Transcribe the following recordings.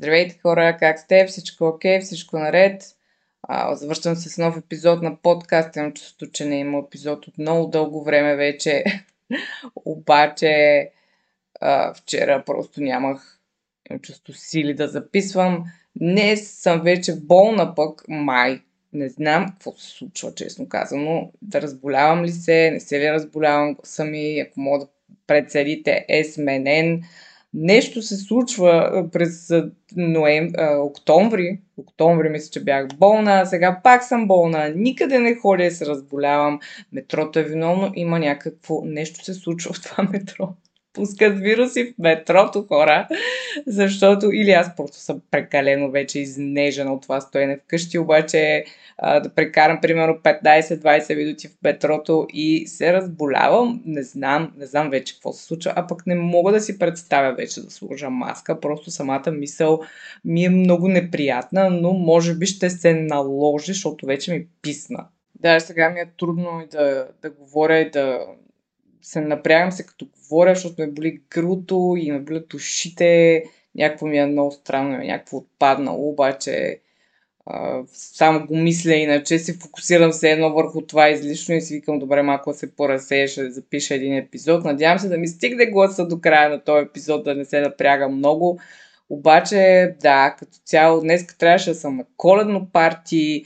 Здравейте хора, как сте? Всичко окей? Всичко наред? А, завършвам се с нов епизод на подкаст. Имам чувството, че не има епизод от много дълго време вече. Обаче а, вчера просто нямах чувство сили да записвам. Днес съм вече болна пък, май. Не знам какво се случва, честно казано. Да разболявам ли се, не се ли разболявам сами, ако мога да председите е сменен. Нещо се случва през ноем... октомври. Октомври мисля, че бях болна. Сега пак съм болна. Никъде не ходя и се разболявам. Метрото е виновно. Има някакво нещо се случва в това метро пускат вируси в метрото хора, защото или аз просто съм прекалено вече изнежена от това стоене вкъщи, обаче да прекарам примерно 15-20 минути в метрото и се разболявам, не знам, не знам вече какво се случва, а пък не мога да си представя вече да сложа маска, просто самата мисъл ми е много неприятна, но може би ще се наложи, защото вече ми писна. Да, сега ми е трудно и да, да говоря и да, се напрягам се като говоря, защото ме боли гърлото и ме болят ушите. Някакво ми е много странно, е някакво отпаднало, обаче а, само го мисля, иначе се фокусирам се едно върху това излишно и си викам, добре, малко се поразсея, ще запиша един епизод. Надявам се да ми стигне гласа до края на този епизод, да не се напряга много. Обаче, да, като цяло, днес трябваше да съм на коледно парти.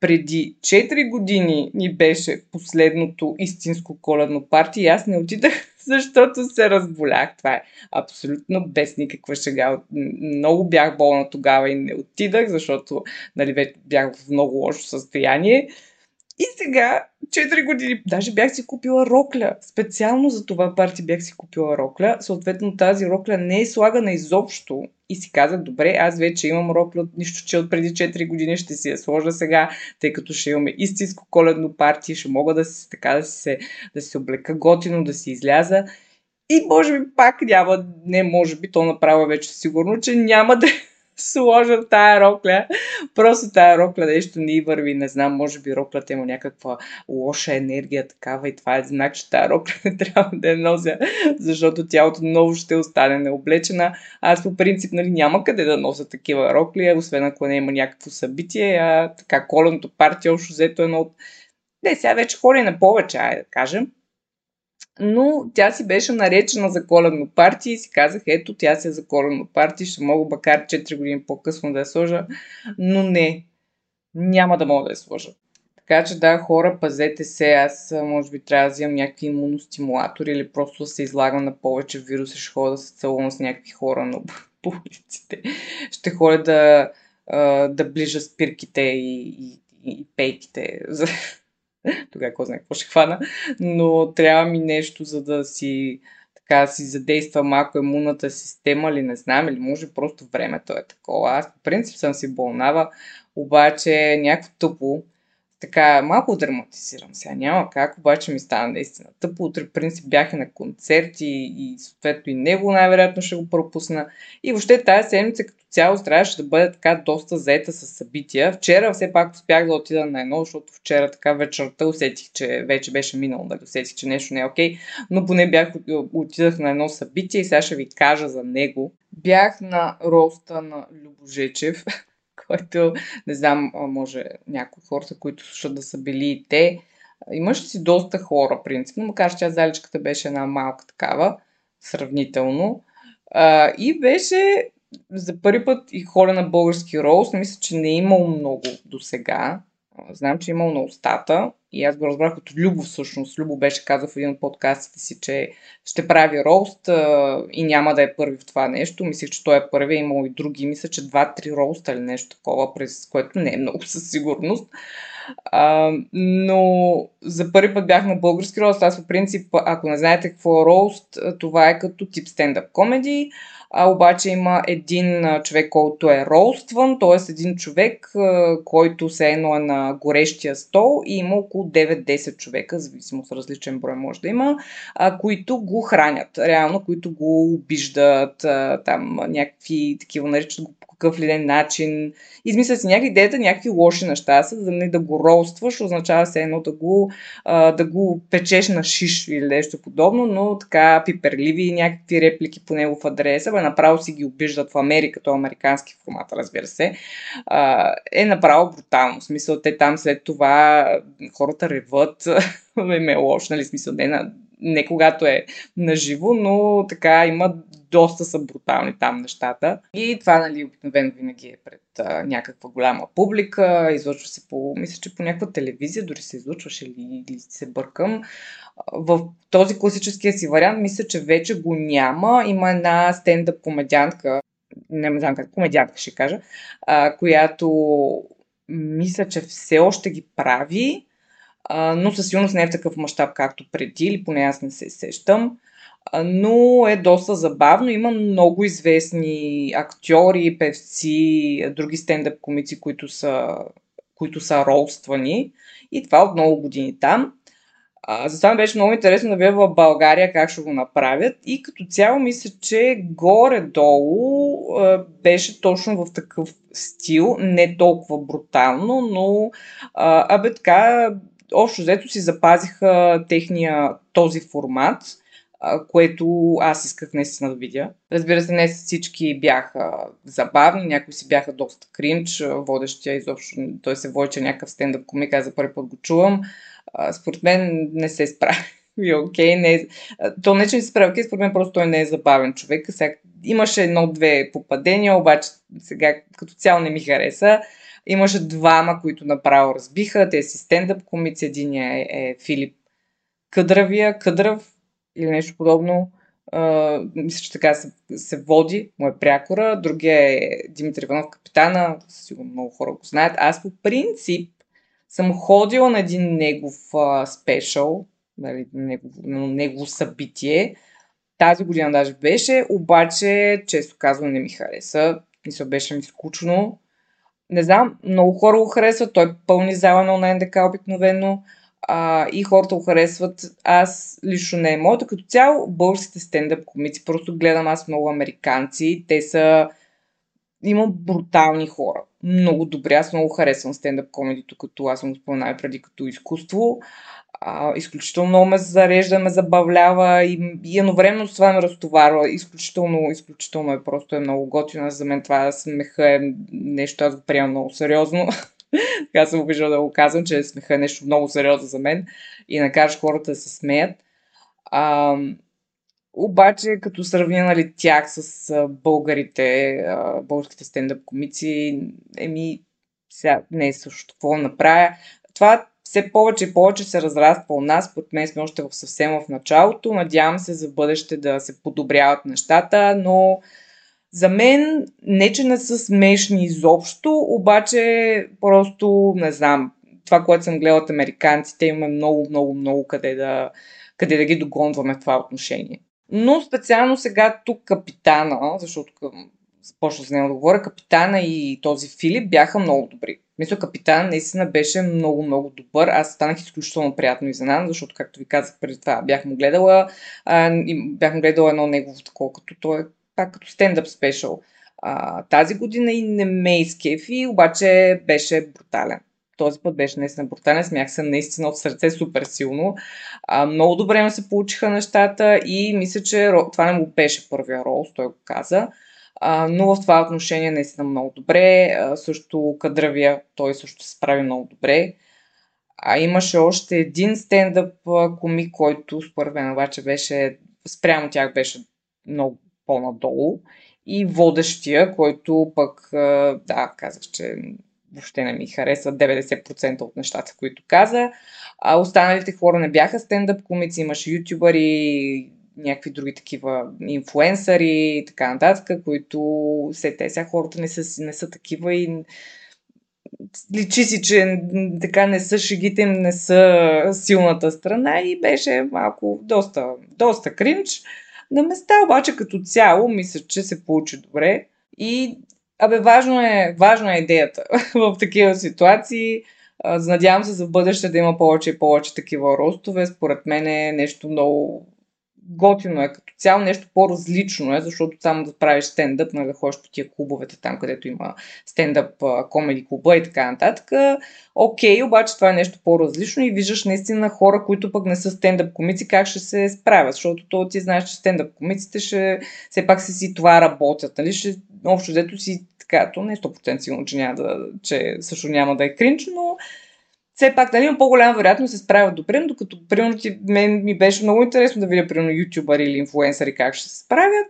Преди 4 години ни беше последното истинско коледно парти и аз не отидах, защото се разболях. Това е абсолютно без никаква шега. Много бях болна тогава и не отидах, защото нали, бях в много лошо състояние. И сега, 4 години, даже бях си купила рокля. Специално за това парти бях си купила рокля. Съответно тази рокля не е слагана изобщо. И си казах, добре, аз вече имам рокля от нищо, че от преди 4 години ще си я сложа сега, тъй като ще имаме истинско коледно парти, ще мога да си, така, да се, да си облека готино, да си изляза. И може би пак няма, не може би, то направо вече сигурно, че няма да сложа тая рокля. Просто тая рокля нещо не върви. Не знам, може би роклята има някаква лоша енергия такава и това е знак, че тая рокля не трябва да я нося, защото тялото много ще остане необлечена. Аз по принцип нали, няма къде да нося такива рокли, освен ако не има някакво събитие. А така коленото партия, общо взето едно от... Не, сега вече хори на повече, айде да кажем но тя си беше наречена за коледно парти и си казах, ето тя си е за коледно парти, ще мога макар 4 години по-късно да я сложа, но не, няма да мога да я сложа. Така че да, хора, пазете се. Аз може би трябва да вземам някакви имуностимулатори или просто да се излагам на повече вируси. Ще ходя да се целувам с някакви хора но по улиците. Ще ходя да, да ближа спирките и, и, и пейките. Тогава какво знае какво ще хвана. Но трябва ми нещо, за да си така си задейства малко имунната система или не знам, или може просто времето е такова. Аз по принцип съм си болнава, обаче някакво тъпо така, малко драматизирам сега, няма как, обаче ми стана наистина тъпо. Утре, принцип, бях на концерти и съответно и него най-вероятно ще го пропусна. И въобще тази седмица като цяло трябваше да бъде така доста заета с събития. Вчера все пак успях да отида на едно, защото вчера така вечерта усетих, че вече беше минало, да усетих, че нещо не е окей, но поне бях, отидах на едно събитие и сега ще ви кажа за него. Бях на роста на Любожечев, който, не знам, може някои хората, които слушат да са били и те. Имаше си доста хора, принципно, макар че заличката беше една малка такава, сравнително. А, и беше за първи път и хора на български роуст. Мисля, че не е имало много до сега. Знам, че е имал на устата и аз го разбрах от Любо всъщност. Любо беше казал в един от подкастите си, че ще прави роуст а, и няма да е първи в това нещо. Мислех, че той е първи, имал и други. Мисля, че два-три роуста или нещо такова, през което не е много със сигурност. А, но за първи път бях на български роуст. Аз по принцип, ако не знаете какво е роуст, това е като тип стендъп комеди а, обаче има един човек, който е ролстван, т.е. един човек, който се едно е на горещия стол и има около 9-10 човека, зависимо с различен брой може да има, които го хранят, реално, които го обиждат, там някакви такива наричат го какъв ли начин. Измисля си някакви идеята, някакви лоши неща са, за да не да го ролстваш, означава се едно да го, а, да го печеш на шиш или нещо подобно, но така пиперливи някакви реплики по негов адрес, бе, направо си ги обиждат в Америка, то американски формат, разбира се, а, е направо брутално. В смисъл, те там след това хората реват, им е лошо, нали, смисъл, не, на, не когато е наживо, но така има доста са брутални там нещата. И това, нали, обикновено винаги е пред а, някаква голяма публика, излъчва се по, мисля, че по някаква телевизия, дори се излъчваше или, или се бъркам. В този класическия си вариант, мисля, че вече го няма. Има една стендъп комедиантка, не знам как, комедиантка ще кажа, а, която мисля, че все още ги прави, но със сигурност не е в такъв мащаб, както преди, или поне аз не се сещам но е доста забавно. Има много известни актьори, певци, други стендъп комици, които са, които са ролствани. И това от много години там. А, затова беше много интересно да видя в България как ще го направят. И като цяло мисля, че горе-долу беше точно в такъв стил, не толкова брутално, но абе така, общо взето си запазиха техния този формат – което аз исках наистина да видя. Разбира се, не всички бяха забавни, някои си бяха доста кринч, водещия изобщо, той се води, е някакъв стендъп комик, аз за първи път го чувам. Според мен не се справи. И окей, не е... То не, че се справи окей, според мен просто той не е забавен човек. Сега, имаше едно-две попадения, обаче сега като цяло не ми хареса. Имаше двама, които направо разбиха. Те си стендъп комици. Единия е, е Филип Къдравия, Къдрав, или нещо подобно. Uh, мисля, че така се, се води, му е прякора. Другия е Димитър Иванов, капитана. Сигурно много хора го знаят. Аз по принцип съм ходила на един негов спешъл, нали, негово, негово събитие. Тази година даже беше, обаче, често казвам, не ми хареса. Мисля, беше ми скучно. Не знам, много хора го харесват. Той пълни зала на НДК обикновено а, и хората го харесват. Аз лично не е моето. Като цяло българските стендъп комици, просто гледам аз много американци. Те са... Има брутални хора. Много добре. Аз много харесвам стендъп комедито, като аз съм го споменал преди като изкуство. А, изключително много ме зарежда, ме забавлява и, и едновременно с това ме разтоварва. Изключително, изключително е просто е много готино. За мен това смеха е нещо, аз го приемам много сериозно. така съм обиждал да го казвам, че смеха е нещо много сериозно за мен и накараш хората да се смеят. А, обаче, като сравня нали, тях с българите, българските стендъп комици, еми, сега не е също какво направя. Това все повече и повече се разраства у нас. Под мен сме още в съвсем в началото. Надявам се за бъдеще да се подобряват нещата, но за мен не, че не са смешни изобщо, обаче просто, не знам, това, което съм гледала от американците, имаме много, много, много къде да, къде да ги догонваме в това отношение. Но специално сега тук капитана, защото започна с него да говоря, капитана и този Филип бяха много добри. Мисля, капитан наистина беше много, много добър. Аз станах изключително приятно изненадан, защото, както ви казах преди това, бях му гледала, а, бях му гледала едно негово такова, като той е пак като стендъп спешъл тази година и не ме изкефи, обаче беше брутален. Този път беше наистина брутален, смях се наистина от сърце супер силно. А, много добре ме се получиха нещата и мисля, че това не му беше първия рол, той го каза. Но в това отношение наистина много добре. Също Кадравия, той също се справи много добре. А имаше още един стендъп комик, който според мен обаче беше, спрямо тях беше много по-надолу. И водещия, който пък, да, казах, че въобще не ми харесва 90% от нещата, които каза. А останалите хора не бяха стендъп комици, имаше ютубъри, някакви други такива инфуенсъри и така нататък, които все те сега хората не са, не са такива и личи си, че така не са шегите не са силната страна и беше малко доста, доста кринч. На места обаче като цяло мисля, че се получи добре и абе важно е, важна е идеята в такива ситуации. Надявам се за бъдеще да има повече и повече такива ростове. Според мен е нещо много готино е като цяло, нещо по-различно е, защото само да правиш стендъп, нали, да ходиш по тия клубовете там, където има стендъп комеди клуба и така нататък. Окей, обаче това е нещо по-различно и виждаш наистина хора, които пък не са стендъп комици, как ще се справят, защото то ти знаеш, че стендъп комиците ще все пак се си това работят, нали? Ще, общо взето си така, то не е 100% сигурно, че, няма да, че също няма да е кринч, но все пак нали, има по-голяма вероятност се справят добре, докато примерно ти, мен ми беше много интересно да видя примерно ютубъри или инфлуенсъри как ще се справят.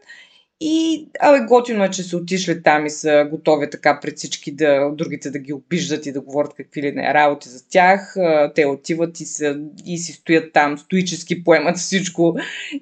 И абе, готино е, че са отишли там и са готови така пред всички да, другите да ги обиждат и да говорят какви ли не работи за тях. Те отиват и, са, и си стоят там, стоически поемат всичко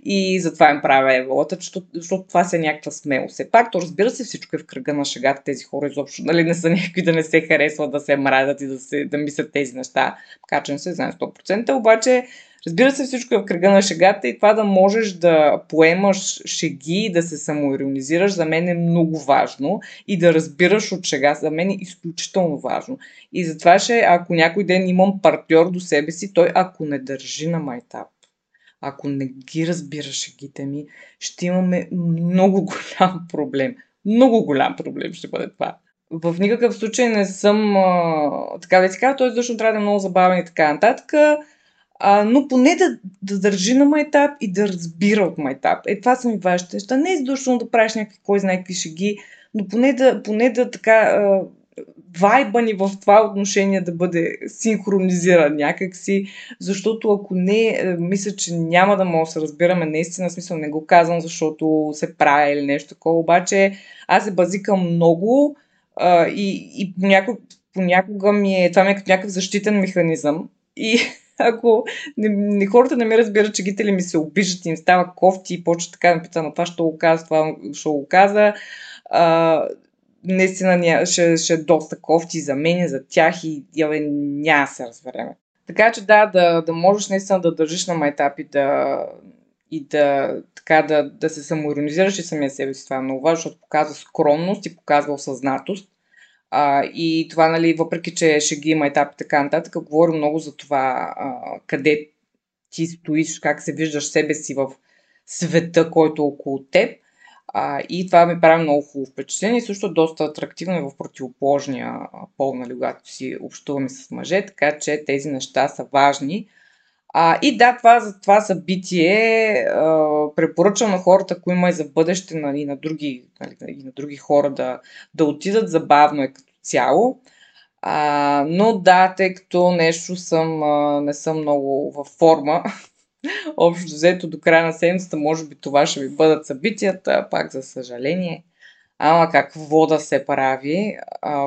и затова им правя еволата, защото, това се е някаква смело. Все пак, то разбира се, всичко е в кръга на шегата. Тези хора изобщо нали, не са някакви да не се харесват, да се мразят и да, се, да мислят тези неща. Така че не се знае 100%, обаче Разбира се, всичко е в кръга на шегата и това да можеш да поемаш шеги и да се самоиронизираш за мен е много важно и да разбираш от шега за мен е изключително важно. И затова ще, ако някой ден имам партньор до себе си, той ако не държи на майтап, ако не ги разбира шегите ми, ще имаме много голям проблем. Много голям проблем ще бъде това. В никакъв случай не съм а, така да си кажа, той защото трябва да е много забавен и така нататък. А, но поне да, да държи на майтап и да разбира от майтап. Е, това са ми важните неща. Не е задушно да правиш някакви, кой знае какви шеги, но поне да, поне да така вайба ни в това отношение да бъде синхронизиран някакси, защото ако не, мисля, че няма да може да се разбираме наистина, смисъл не го казвам, защото се прави или нещо такова, обаче аз се базикам много а, и, и понякога, понякога ми е, това ми е като някакъв защитен механизъм и ако не, не, хората не ме разбират, че гители ми се обиждат и им става кофти и почва така да ме но това ще го каза, това ще го каза. А, наистина ще, ще е доста кофти за мен, за тях и яве, няма се разбереме. Така че да, да, да можеш наистина да държиш на майтап и да, и да, така, да, да се самоиронизираш и самия себе си. Това е много важно, защото показва скромност и показва осъзнатост. А, и това, нали, въпреки че ще ги има етап и така нататък, говорим много за това а, къде ти стоиш, как се виждаш себе си в света, който е около теб. А, и това ми прави много хубаво впечатление също е доста атрактивно и в противоположния пол, нали, когато си общуваме с мъже, така че тези неща са важни. А, и да, това, за това събитие а, препоръчвам на хората, ако има и за бъдеще нали, на други, нали, и на други хора да, да отидат. Забавно е като цяло. А, но да, тъй като нещо съм, а, не съм много във форма, общо взето до края на седмицата, може би това ще ви бъдат събитията, пак за съжаление. Ама какво да се прави?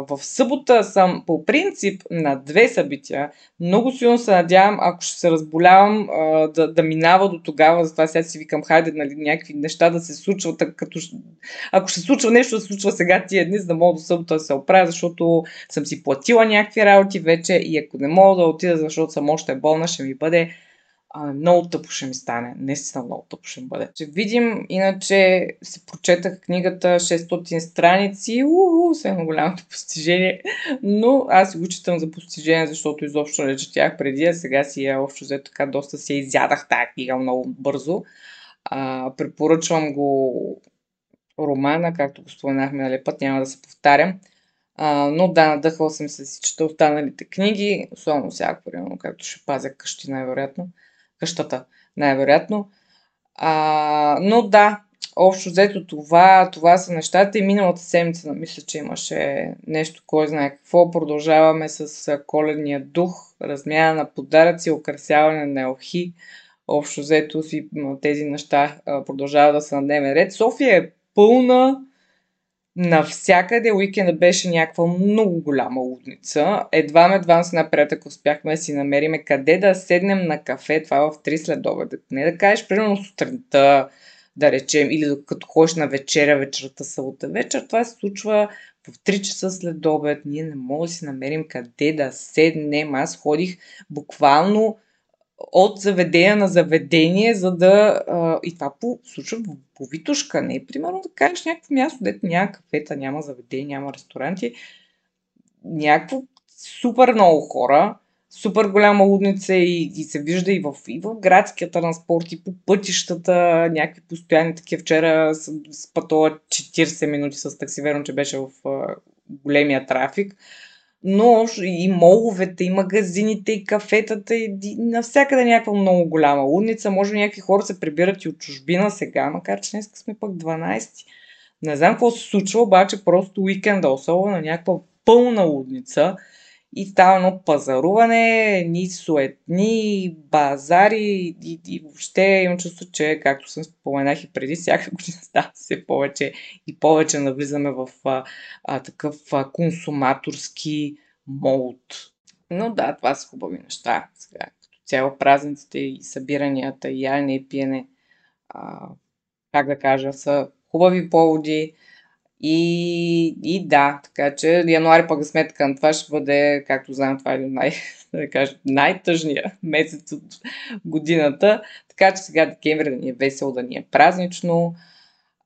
В събота съм по принцип на две събития. Много силно се надявам, ако ще се разболявам, да, да минава до тогава. Затова сега си викам, хайде, нали, някакви неща да се случват. Като... Ако ще случва нещо, да се случва сега тия дни, за да мога до събота да се оправя, защото съм си платила някакви работи вече и ако не мога да отида, защото съм още болна, ще ми бъде а, много тъпо ще ми стане. Наистина много тъпо ще ми бъде. Ще видим, иначе се прочетах книгата 600 страници. Уху, все едно голямото постижение. Но аз си го читам за постижение, защото изобщо не четях преди, а сега си я общо взето така доста си изядах тази книга много бързо. А, препоръчвам го романа, както го споменахме нали път, няма да се повтарям. А, но да, надъхал съм се си чета останалите книги, особено всяко, примерно, както ще пазя къщи най-вероятно къщата, най-вероятно. А, но да, общо взето това, това са нещата и миналата седмица мисля, че имаше нещо, кой знае какво. Продължаваме с коледния дух, размяна на подаръци, украсяване на елхи. Общо взето си тези неща продължават да са на дневен ред. София е пълна Навсякъде уикенда беше някаква много голяма лудница. Едва ме едва с напредък успяхме да си намериме къде да седнем на кафе, това в 3 след обед. Не да кажеш, примерно сутринта, да речем, или като ходиш на вечеря, вечерта, събота вечер, това се случва в 3 часа след обед. Ние не можем да си намерим къде да седнем. Аз ходих буквално от заведение на заведение, за да... А, и това по, случва по, Витушка, не примерно да кажеш някакво място, дето няма кафета, няма заведение, няма ресторанти. Някакво супер много хора, супер голяма лудница и, и се вижда и в, и в градския транспорт, и по пътищата, някакви постоянни такива. Вчера спътува 40 минути с такси, верно, че беше в а, големия трафик. Но и моловете, и магазините, и кафетата, и, навсякъде някаква много голяма лудница. Може би някакви хора се прибират и от чужбина сега, макар че днес сме пък 12. Не знам какво се случва, обаче просто уикенда, особено някаква пълна лудница и става едно пазаруване, ни суетни, базари и, и въобще имам чувство, че, както съм споменах и преди, всяка година става все повече и повече навлизаме в а, а, такъв а, консуматорски молд. Но да, това са хубави неща. Сега, като цяло празниците и събиранията, и яне и пиене, а, как да кажа, са хубави поводи и, и да, така че януари пък сметка на това ще бъде, както знаем, това е най, да кажа, най-тъжния месец от годината. Така че сега декември да ни е весело, да ни е празнично.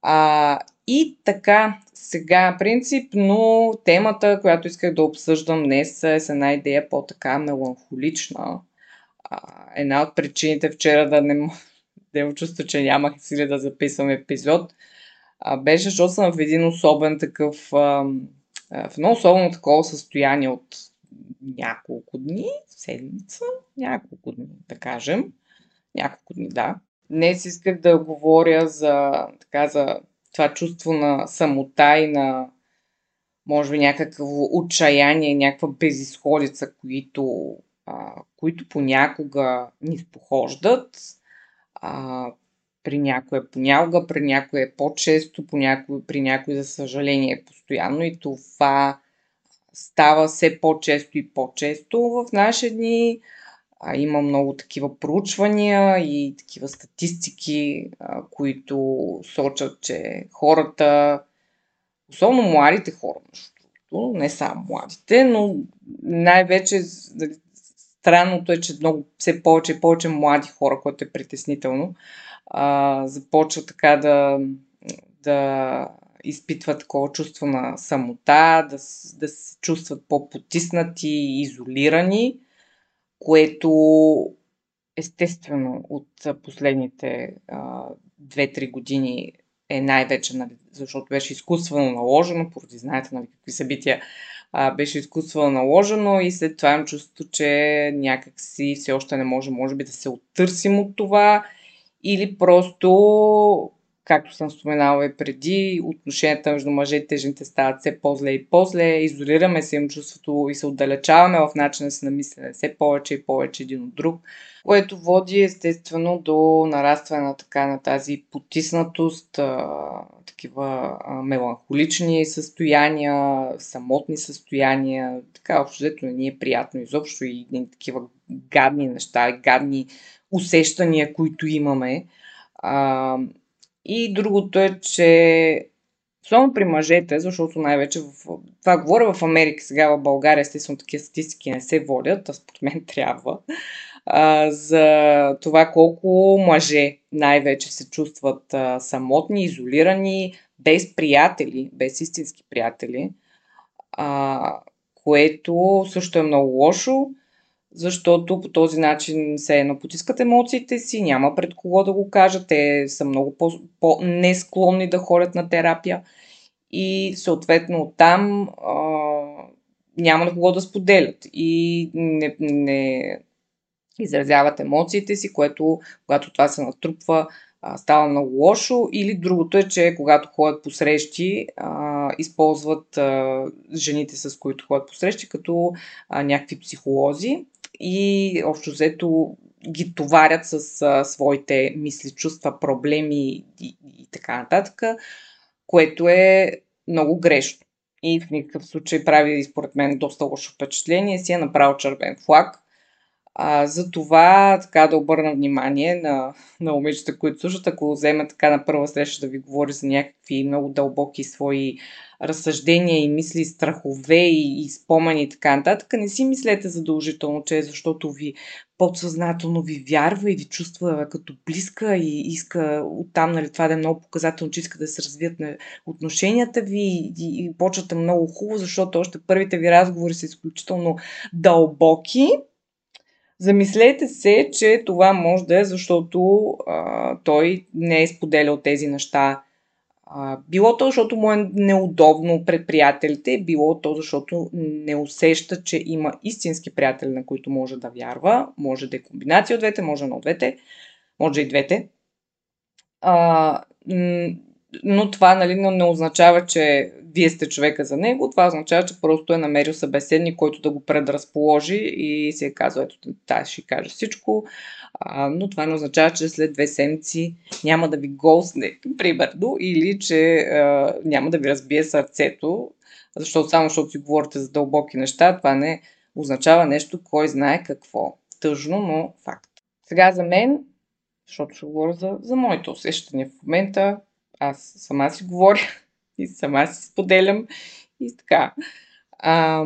А, и така, сега принципно темата, която исках да обсъждам днес е с една идея по-така меланхолична. А, една от причините вчера да не, да чувство, че нямах сили да записвам епизод – а, беше, защото съм в един особен такъв, а, в едно особено такова състояние от няколко дни, седмица, няколко дни, да кажем. Няколко дни, да. Днес исках да говоря за, така, за това чувство на самота и на може би някакво отчаяние, някаква безисходица, които, а, които понякога ни спохождат. А, при някой е понякога, при някой е по-често, по някой, при някой, за съжаление, е постоянно и това става все по-често и по-често в наши дни. А, има много такива проучвания и такива статистики, а, които сочат, че хората, особено младите хора, не само младите, но най-вече странното е, че много, все повече и повече млади хора, което е притеснително, а, започва така да, да изпитват такова чувство на самота, да, да се чувстват по-потиснати, изолирани, което естествено от последните а, 2-3 години е най-вече, нали, защото беше изкуствено наложено, поради знаете нали, какви събития а, беше изкуствено наложено и след това имам чувство, че някак си все още не може, може би, да се оттърсим от това или просто, както съм споменала и преди, отношенията между мъжете и жените стават все по-зле и по-зле, изолираме се им чувството и се отдалечаваме в начина си на мислене. Все повече и повече един от друг, което води естествено до нарастване на така на тази потиснатост, такива меланхолични състояния, самотни състояния, така общо взето не ни е приятно изобщо и, и такива гадни неща, гадни усещания, които имаме. И другото е, че особено при мъжете, защото най-вече в... Това говоря в Америка, сега в България, естествено, такива статистики не се водят, а според мен трябва, а, за това колко мъже най-вече се чувстват а, самотни, изолирани, без приятели, без истински приятели, а, което също е много лошо защото по този начин се едно потискат емоциите си, няма пред кого да го кажат, те са много по-несклонни да ходят на терапия. И съответно оттам а, няма на кого да споделят. И не, не изразяват емоциите си, което когато това се натрупва, а, става много лошо. Или другото е, че когато ходят по срещи, а, използват а, жените, с които ходят по срещи, като а, някакви психолози и общо взето ги товарят с а, своите мисли, чувства, проблеми и, и, така нататък, което е много грешно. И в никакъв случай прави, според мен, доста лошо впечатление. Си е направил червен флаг. А, за това така да обърна внимание на, на момичета, които слушат, ако вземе така на първа среща да ви говори за някакви много дълбоки свои разсъждения и мисли, страхове и, и спомени и така нататък, не си мислете задължително, че е защото ви подсъзнателно ви вярва и ви чувства като близка и иска оттам, нали, това да е много показателно, че иска да се развият на отношенията ви и, и, и почвате много хубаво, защото още първите ви разговори са изключително дълбоки Замислете се, че това може да е защото а, той не е споделял тези неща. А, било то, защото му е неудобно пред приятелите, било то, защото не усеща, че има истински приятели, на които може да вярва. Може да е комбинация от двете, може на двете, може и двете. А, но това нали, не означава, че вие сте човека за него. Това означава, че просто е намерил събеседник, който да го предразположи и се е казал, ето, тази ще каже всичко. А, но това не означава, че след две седмици няма да ви госне, примерно, или че а, няма да ви разбие сърцето, защото само защото си говорите за дълбоки неща, това не означава нещо, кой знае какво. Тъжно, но факт. Сега за мен, защото ще говоря за, за моите усещания в момента, аз сама си говоря и сама си споделям и така. А,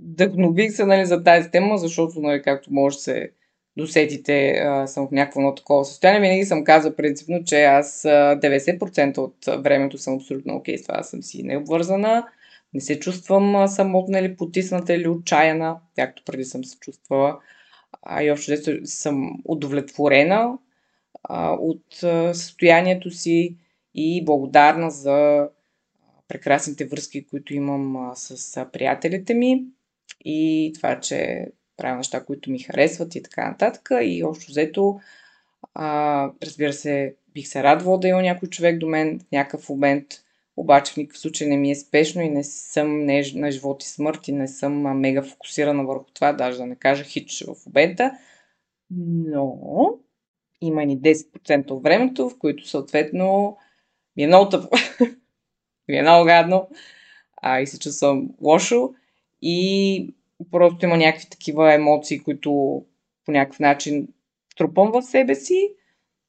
вдъхнових се нали, за тази тема, защото, нали, както може да се досетите, а, съм в някакво много такова състояние. Винаги съм казал принципно, че аз 90% от времето съм абсолютно окей с това. Аз съм си необвързана, не се чувствам самотна или потисната или отчаяна, както преди съм се чувствала. А и общо съм удовлетворена от състоянието си и благодарна за прекрасните връзки, които имам с приятелите ми и това, че правя неща, които ми харесват и така нататък. И общо взето, разбира се, бих се радвала да има някой човек до мен в някакъв момент, обаче в никакъв случай не ми е спешно и не съм не, на живот и смърт и не съм мега фокусирана върху това, даже да не кажа хич в момента. Но има ни 10% от времето, в които съответно ми е много тъпо, ми е много гадно а, и се чувствам лошо и просто има някакви такива емоции, които по някакъв начин трупам в себе си,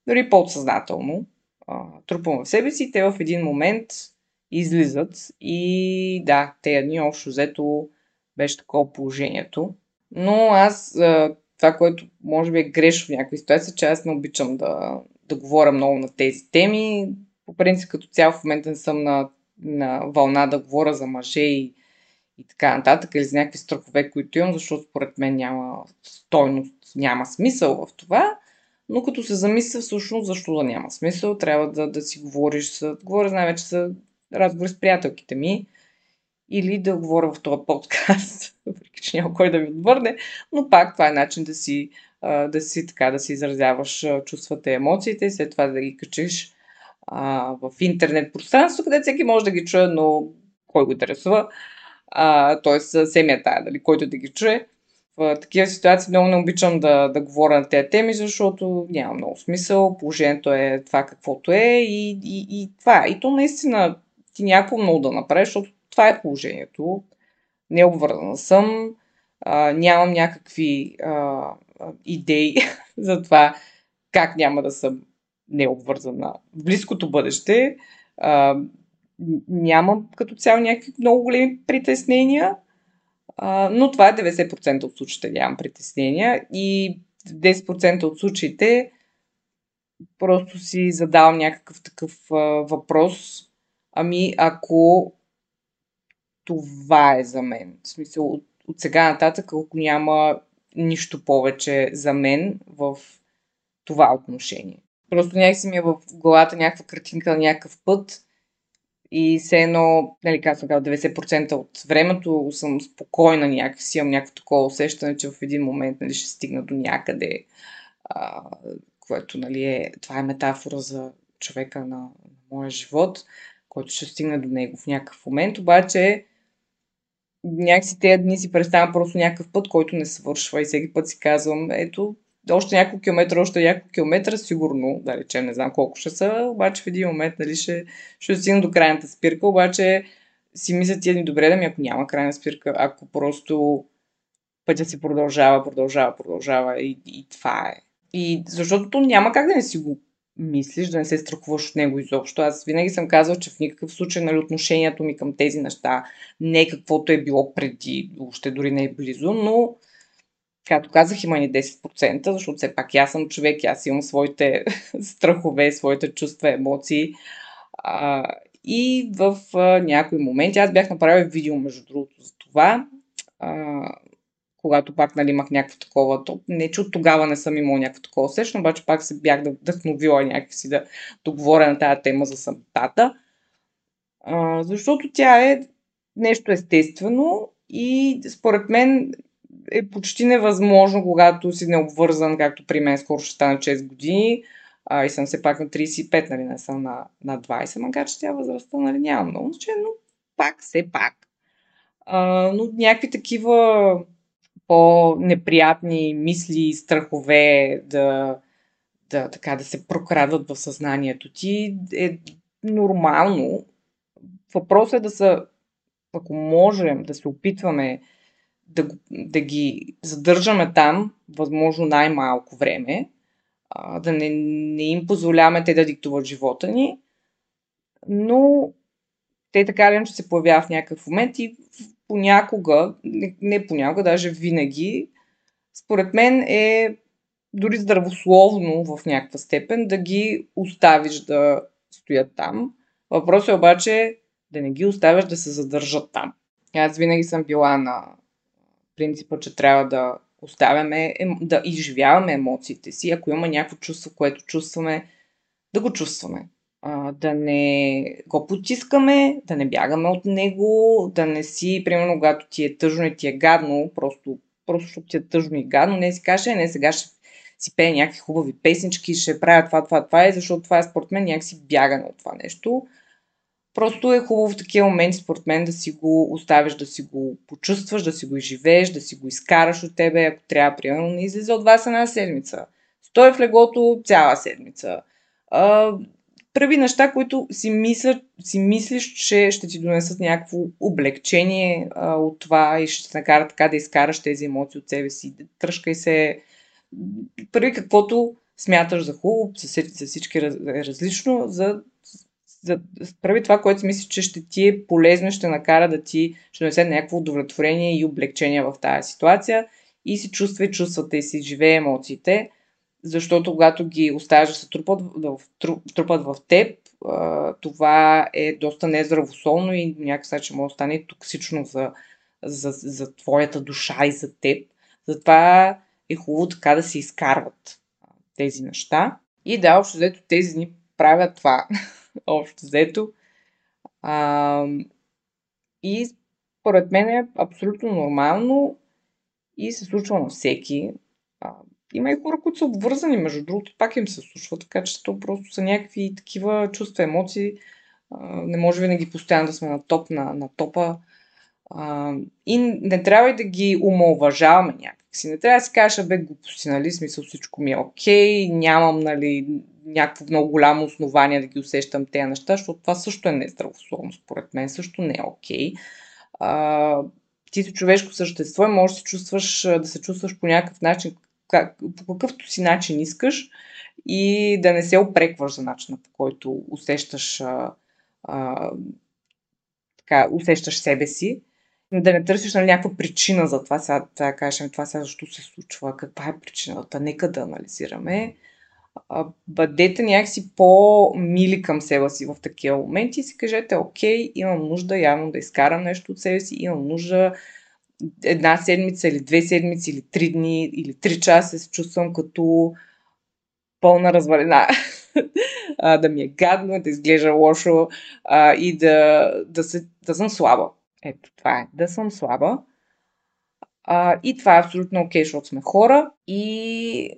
дори подсъзнателно. А, трупам в себе си те в един момент излизат и да, те дни общо взето беше такова положението. Но аз това, което може би е грешно в някакви ситуации, че аз не обичам да, да говоря много на тези теми. По принцип, като цяло в момента не съм на, на вълна да говоря за мъже и, и така нататък, или за някакви страхове, които имам, защото според мен няма стойност, няма смисъл в това. Но като се замисля всъщност защо да няма смисъл, трябва да, да си говориш, с, говоря най-вече за разговори с приятелките ми, или да говоря в този подкаст, въпреки че няма кой да ми отвърне, но пак това е начин да си, да си така, да си изразяваш чувствата и емоциите и след това да ги качиш в интернет пространство, където всеки може да ги чуе, но кой го интересува. Тоест, семията, дали, който да ги чуе. В такива ситуации много не обичам да, да говоря на тези теми, защото няма много смисъл. Положението е това каквото е и, и, и това. И то наистина ти някакво много да направиш, защото това е положението. Не обвързана съм, а, нямам някакви а, идеи за това как няма да съм необвързана в близкото бъдеще. А, нямам като цяло някакви много големи притеснения, а, но това е 90% от случаите нямам притеснения и 10% от случаите просто си задавам някакъв такъв а, въпрос. Ами, ако това е за мен. В смисъл, от, от сега нататък, ако няма нищо повече за мен в това отношение. Просто някакси ми е в главата някаква картинка на някакъв път и все едно, нали, както казвам, 90% от времето съм спокойна някакси, имам някакво такова усещане, че в един момент нали, ще стигна до някъде, а, което нали, е, това е метафора за човека на, моя живот, който ще стигне до него в някакъв момент, обаче някакси тези дни си представям просто някакъв път, който не свършва и всеки път си казвам, ето, още няколко километра, още няколко километра, сигурно, да речем, не знам колко ще са, обаче в един момент, нали, ще, ще стигна до крайната спирка, обаче си мисля тия дни добре да ми, ако няма крайна спирка, ако просто пътя си продължава, продължава, продължава и, и това е. И защото няма как да не си го мислиш, да не се страхуваш от него изобщо. Аз винаги съм казал, че в никакъв случай нали, отношението ми към тези неща не е каквото е било преди, въобще дори не е близо, но както казах, има ни 10%, защото все пак аз съм човек, аз имам своите страхове, своите чувства, емоции. А, и в а, някои моменти, аз бях направил видео, между другото, за това. А, когато пак нали, имах някакво такова, то, не че от тогава не съм имал някакво такова усещане, обаче пак се бях да вдъхновила някакси да договоря на тази тема за самотата. Защото тя е нещо естествено и според мен е почти невъзможно, когато си необвързан, както при мен скоро ще стана 6 години, а, и съм все пак на 35, нали, не съм на, на 20, макар че тя възрастта нали, няма много значение, но пак, все пак. А, но някакви такива по-неприятни мисли и страхове да, да, така, да се прокрадват в съзнанието ти е нормално. Въпросът е да се, ако можем да се опитваме да, да ги задържаме там, възможно най-малко време, да не, не им позволяваме те да диктуват живота ни, но те така ли че се появяват в някакъв момент и понякога, не, не понякога, даже винаги, според мен е дори здравословно в някаква степен да ги оставиш да стоят там. Въпросът е обаче да не ги оставяш да се задържат там. Аз винаги съм била на принципа, че трябва да оставяме, да изживяваме емоциите си. Ако има някакво чувство, което чувстваме, да го чувстваме. А, да не го потискаме, да не бягаме от него, да не си, примерно, когато ти е тъжно и ти е гадно, просто, просто ти е тъжно и гадно, не си каже, не сега ще си пее някакви хубави песнички, ще правя това, това, това, и защото това е според мен някакси бягане от това нещо. Просто е хубаво в такива моменти, според мен, да си го оставиш, да си го почувстваш, да си го изживееш, да си го изкараш от тебе, ако трябва, примерно, не излиза от вас една седмица. Стой в леглото цяла седмица. Прави неща, които си, мисля, си мислиш, че ще ти донесат някакво облегчение а, от това и ще те накара така да изкараш тези емоции от себе си. Тръжкай се. Прави каквото смяташ за хубаво, за всички е различно, за да прави това, което мислиш, че ще ти е полезно, ще накара да ти, ще донесе някакво удовлетворение и облегчение в тази ситуация и си чувства чувствата и си живее емоциите, защото когато ги оставяш да се трупат, да трупат в теб, това е доста нездравословно и някакъв начин може да стане токсично за, за, за твоята душа и за теб. Затова е хубаво така да се изкарват тези неща. И да, общо взето тези дни правят това. общо взето. А, и според мен е абсолютно нормално и се случва на всеки. Има и хора, които са обвързани, между другото, пак им се случва, така че то просто са някакви такива чувства, емоции. Не може винаги постоянно да сме на топ, на, на топа. И не трябва и да ги умалважаваме някакси. Не трябва да си кажеш, бе, глупости, нали, смисъл всичко ми е окей, нямам, нали, някакво много голямо основание да ги усещам тези неща, защото това също е нездравословно, според мен, също не е окей. Ти си човешко същество и можеш да се чувстваш, да се чувстваш по някакъв начин, как, по какъвто си начин искаш и да не се опрекваш за начина по който усещаш, а, а, така, усещаш себе си. Да не търсиш нали, някаква причина за това, сега да кажем това сега защо се случва, каква е причината, нека да анализираме. Бъдете някакси по-мили към себе си в такива моменти и си кажете, окей, имам нужда явно да изкарам нещо от себе си, имам нужда една седмица или две седмици или три дни или три часа се чувствам като пълна развалена. да ми е гадно, да изглежда лошо а, и да, да, се, да съм слаба. Ето, това е. Да съм слаба. А, и това е абсолютно окей, okay, защото сме хора. И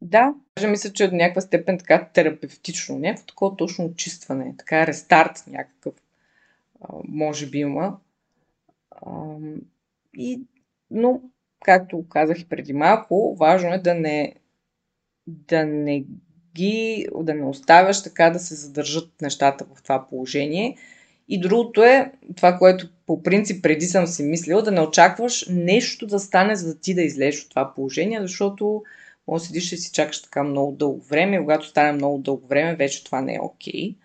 да, даже мисля, че до някаква степен така терапевтично, някакво такова точно очистване, така рестарт някакъв, може би има. И, но, както казах и преди малко, важно е да не, да не ги, да не оставяш така да се задържат нещата в това положение. И другото е, това, което по принцип преди съм си мислила, да не очакваш нещо да стане, за да ти да излезеш от това положение, защото може седиш и си чакаш така много дълго време. Когато стане много дълго време, вече това не е окей. Okay.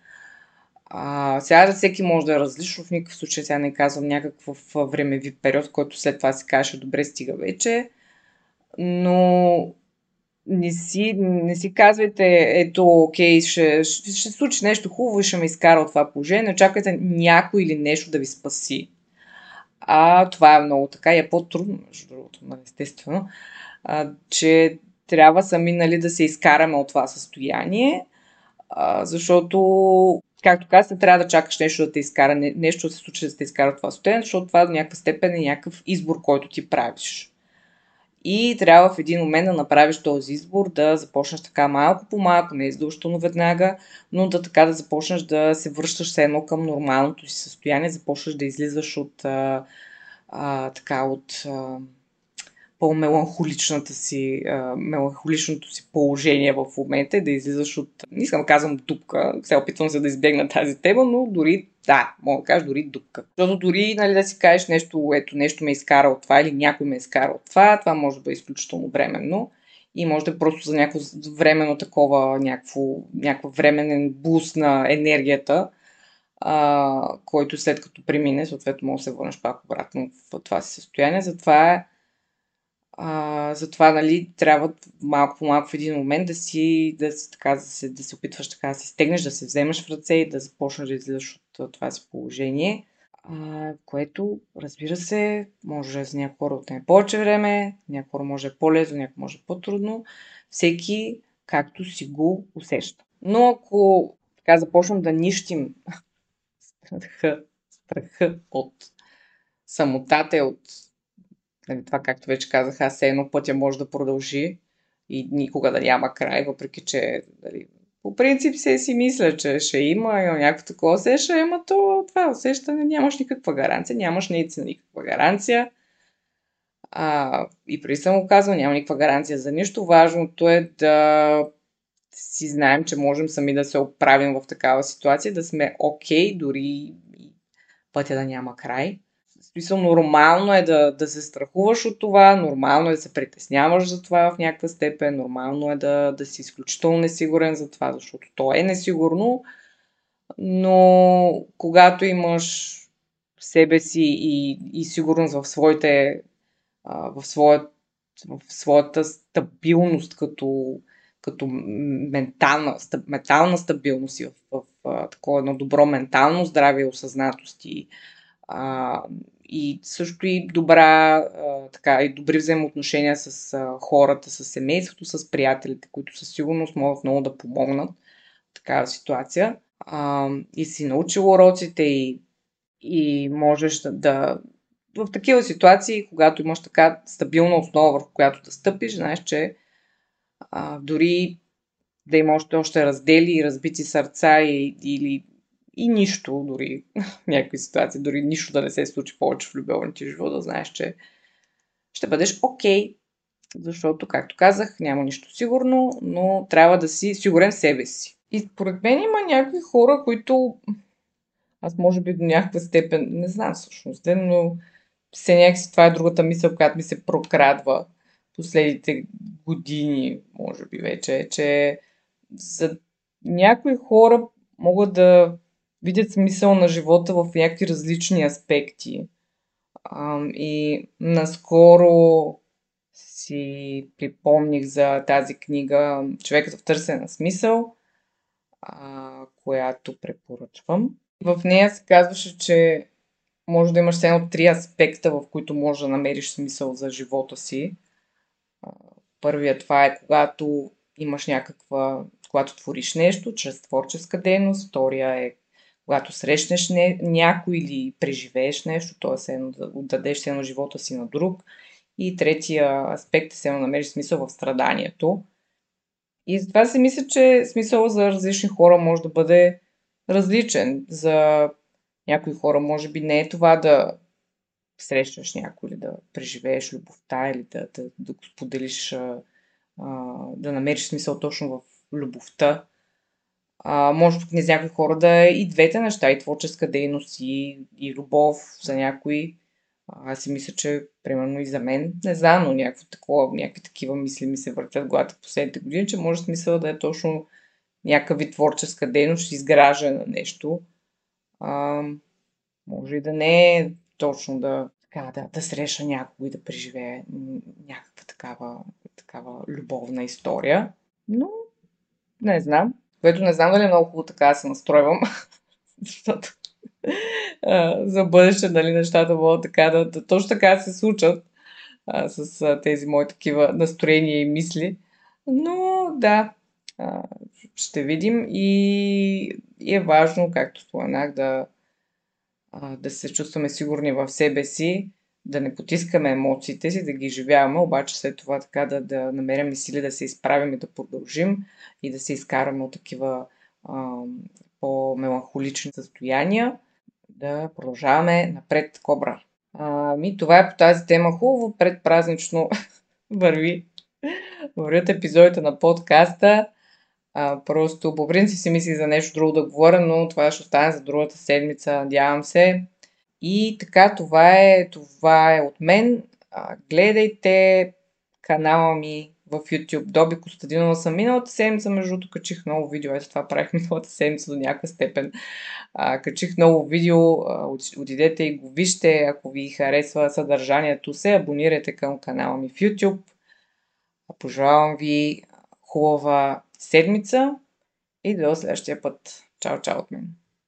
А, сега за всеки може да е различно, в никакъв случай сега не казвам някакъв времеви период, който след това си каже, добре, стига вече. Но не си, не си казвайте, ето, окей, ще, ще, ще случи нещо хубаво и ще ме изкара от това положение. Не очаквайте някой или нещо да ви спаси. А това е много така и е по-трудно, между другото, нали, естествено, а, че трябва сами нали, да се изкараме от това състояние, а, защото, както казах, трябва да чакаш нещо да те изкара, нещо да се случи да те изкара това състояние, защото това до някаква степен е някакъв избор, който ти правиш. И трябва в един момент да направиш този избор, да започнеш така малко по малко, не издължително веднага, но да така да започнеш да се връщаш все едно към нормалното си състояние, започнеш да излизаш от а, а, така от а, по-меланхоличната си, а, меланхоличното си положение в момента и да излизаш от, не искам да казвам дупка, се опитвам се да избегна тази тема, но дори, да, мога да кажа дори дупка. Защото дори нали, да си кажеш нещо, ето нещо ме е изкара от това или някой ме е изкара от това, това може да бъде изключително временно и може да е просто за някакво временно такова, някакво, някакво временен буст на енергията, а, който след като премине, съответно може да се върнеш пак обратно в това си състояние. Затова е а, затова, нали, трябва малко по малко в един момент да си, да, така, да, се, да се опитваш така да се стегнеш, да се вземеш в ръце и да започнеш да излизаш от това си положение. А, което, разбира се, може за някои хора отнеме повече време, някои хора може по-лесно, някои може по-трудно. Всеки както си го усеща. Но ако така започнем да нищим страха, страха от самотата, от Нали, това, както вече казах, аз едно пътя може да продължи и никога да няма край, въпреки че нали, по принцип се си мисля, че ще има, някакво такова усещане, ама то това усещане нямаш никаква гаранция, нямаш наистина никаква гаранция. А, и преди съм го казал, няма никаква гаранция за нищо. Важното е да си знаем, че можем сами да се оправим в такава ситуация, да сме окей, okay, дори пътя да няма край смисъл, нормално е да, да се страхуваш от това, нормално е да се притесняваш за това в някаква степен, нормално е да, да си изключително несигурен за това, защото то е несигурно, но когато имаш себе си и, и сигурност в своите в, своя, в своята стабилност като, като ментална, ментална стабилност и в, в, в такова едно добро ментално здраве и осъзнатост и а, и също и добра, така, и добри взаимоотношения с хората, с семейството, с приятелите, които със сигурност могат много да помогнат в такава ситуация. А, и си научил уроците и, и можеш да, да в такива ситуации, когато имаш така стабилна основа, върху която да стъпиш, знаеш, че а, дори да има още, още раздели и разбити сърца и, или и нищо, дори в някакви ситуации, дори нищо да не се случи повече в любовния ти живот, да знаеш, че ще бъдеш окей, okay, защото, както казах, няма нищо сигурно, но трябва да си сигурен себе си. И според мен има някакви хора, които аз може би до някаква степен, не знам всъщност, но все някакси това е другата мисъл, която ми се прокрадва последните години, може би вече, че за някои хора могат да видят смисъл на живота в някакви различни аспекти. А, и наскоро си припомних за тази книга Човекът в търсене на смисъл, а, която препоръчвам. В нея се казваше, че може да имаш едно три аспекта, в които можеш да намериш смисъл за живота си. Първият това е когато имаш някаква, когато твориш нещо чрез творческа дейност. Втория е когато срещнеш не, някой или преживееш нещо, т.е. да отдадеш едно живота си на друг. И третия аспект е се намериш смисъл в страданието. И затова си мисля, че смисъл за различни хора може да бъде различен. За някои хора може би не е това да срещнеш някой или да преживееш любовта или да, да, да го споделиш, а, да намериш смисъл точно в любовта. А, може пък не за някои хора да е и двете неща, и творческа дейност, и, и любов за някои. Аз си мисля, че примерно и за мен, не знам, но някакво такова, някакви такива мисли ми се въртят главата последните години, че може смисъл да е точно някакъв вид творческа дейност, изграждане на нещо. А, може и да не е точно да, така, да, да среща някого и да преживее някаква такава, такава любовна история. Но не знам. Което не знам дали е много хубаво така се настройвам. Защото за бъдеще, нали, нещата могат така да, да точно така се случат а, с а, тези мои такива настроения и мисли. Но да, а, ще видим и, и е важно, както споменах, да, а, да се чувстваме сигурни в себе си, да не потискаме емоциите си, да ги изживяваме, обаче след това така да, да намерим сили да се изправим и да продължим и да се изкараме от такива а, по-меланхолични състояния, да продължаваме напред кобра. А, ми, това е по тази тема. Хубаво предпразнично върви. Вървят епизодите на подкаста. А, просто по принцип си мислих за нещо друго да говоря, но това ще остане за другата седмица, надявам се. И така, това е, това е от мен. Гледайте канала ми в YouTube. Доби Костадинова съм миналата седмица, между другото качих много видео. Ето това правих миналата седмица до някаква степен. А, качих много видео, отидете и го вижте. Ако ви харесва съдържанието, се абонирайте към канала ми в YouTube. Пожелавам ви хубава седмица и до следващия път. Чао, чао от мен!